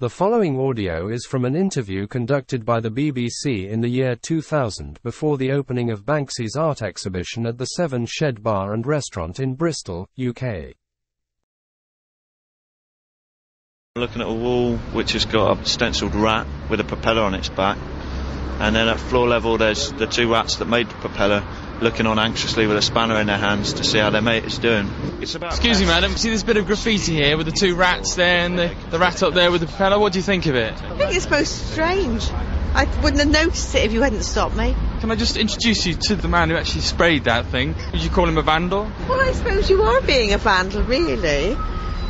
The following audio is from an interview conducted by the BBC in the year 2000 before the opening of Banksy's art exhibition at the Severnshed Bar and Restaurant in Bristol, UK. looking at a wall which has got a stenciled rat with a propeller on its back. And then at floor level, there's the two rats that made the propeller looking on anxiously with a spanner in their hands to see how their mate is doing. It's about Excuse me, madam. See this bit of graffiti here with the two rats there and the, the rat up there with the propeller? What do you think of it? I think it's most strange. I wouldn't have noticed it if you hadn't stopped me. Can I just introduce you to the man who actually sprayed that thing? Would you call him a vandal? Well, I suppose you are being a vandal, really.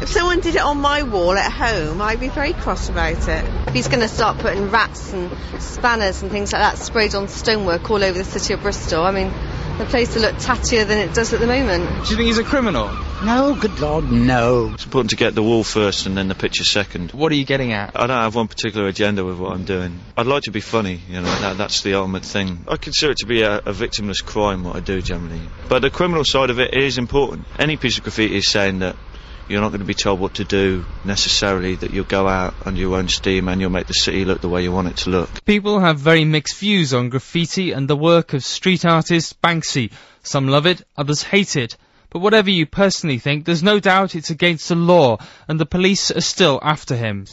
If someone did it on my wall at home, I'd be very cross about it. If he's going to start putting rats and spanners and things like that sprayed on stonework all over the city of Bristol, I mean, the place to look tattier than it does at the moment. Do you think he's a criminal? No, good Lord, no. It's important to get the wall first and then the picture second. What are you getting at? I don't have one particular agenda with what I'm doing. I'd like to be funny, you know, that, that's the ultimate thing. I consider it to be a, a victimless crime, what I do generally. But the criminal side of it is important. Any piece of graffiti is saying that you're not going to be told what to do necessarily, that you'll go out on your own steam and you'll make the city look the way you want it to look. People have very mixed views on graffiti and the work of street artist Banksy. Some love it, others hate it. But whatever you personally think, there's no doubt it's against the law, and the police are still after him.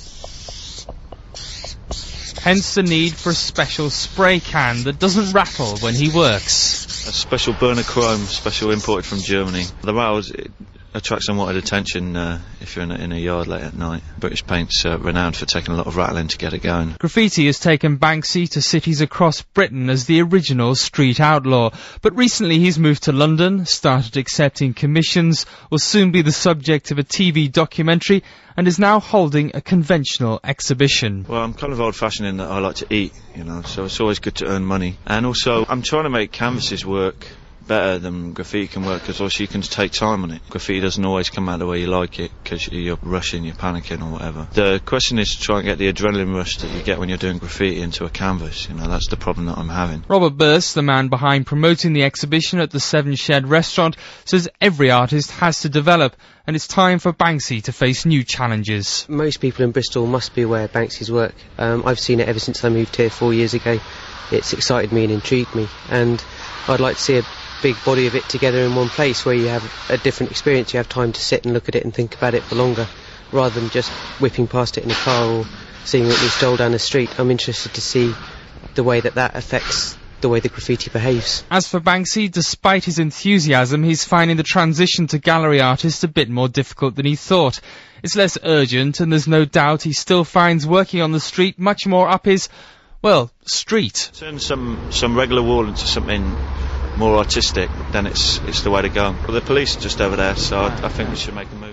Hence the need for a special spray can that doesn't rattle when he works. A special burner chrome, special imported from Germany. The rattles it attracts unwanted attention uh, if you're in a, in a yard late at night. British Paint's uh, renowned for taking a lot of rattling to get it going. Graffiti has taken Banksy to cities across Britain as the original street outlaw. But recently he's moved to London, started accepting commissions, will soon be the subject of a TV documentary, and is now holding a conventional exhibition. Well, I'm kind of old-fashioned in that I like to eat, you know, so it's always good to earn money. And also, I'm trying to make canvases work better than graffiti can work because obviously you can take time on it. Graffiti doesn't always come out the way you like it because you're rushing, you're panicking or whatever. The question is to try and get the adrenaline rush that you get when you're doing graffiti into a canvas. You know, that's the problem that I'm having. Robert Burst, the man behind promoting the exhibition at the Severnshed restaurant, says every artist has to develop and it's time for Banksy to face new challenges. Most people in Bristol must be aware of Banksy's work. Um, I've seen it ever since I moved here four years ago. It's excited me and intrigued me and I'd like to see a big body of it together in one place where you have a different experience. You have time to sit and look at it and think about it for longer, rather than just whipping past it in a car or seeing it stroll down the street. I'm interested to see the way that that affects the way the graffiti behaves. As for Banksy, despite his enthusiasm, he's finding the transition to gallery artist a bit more difficult than he thought. It's less urgent, and there's no doubt he still finds working on the street much more up his, well, street. Turn some some regular wall into something more artistic, then it's it's the way to go. Well, the police are just over there, so I, I think we should make a move.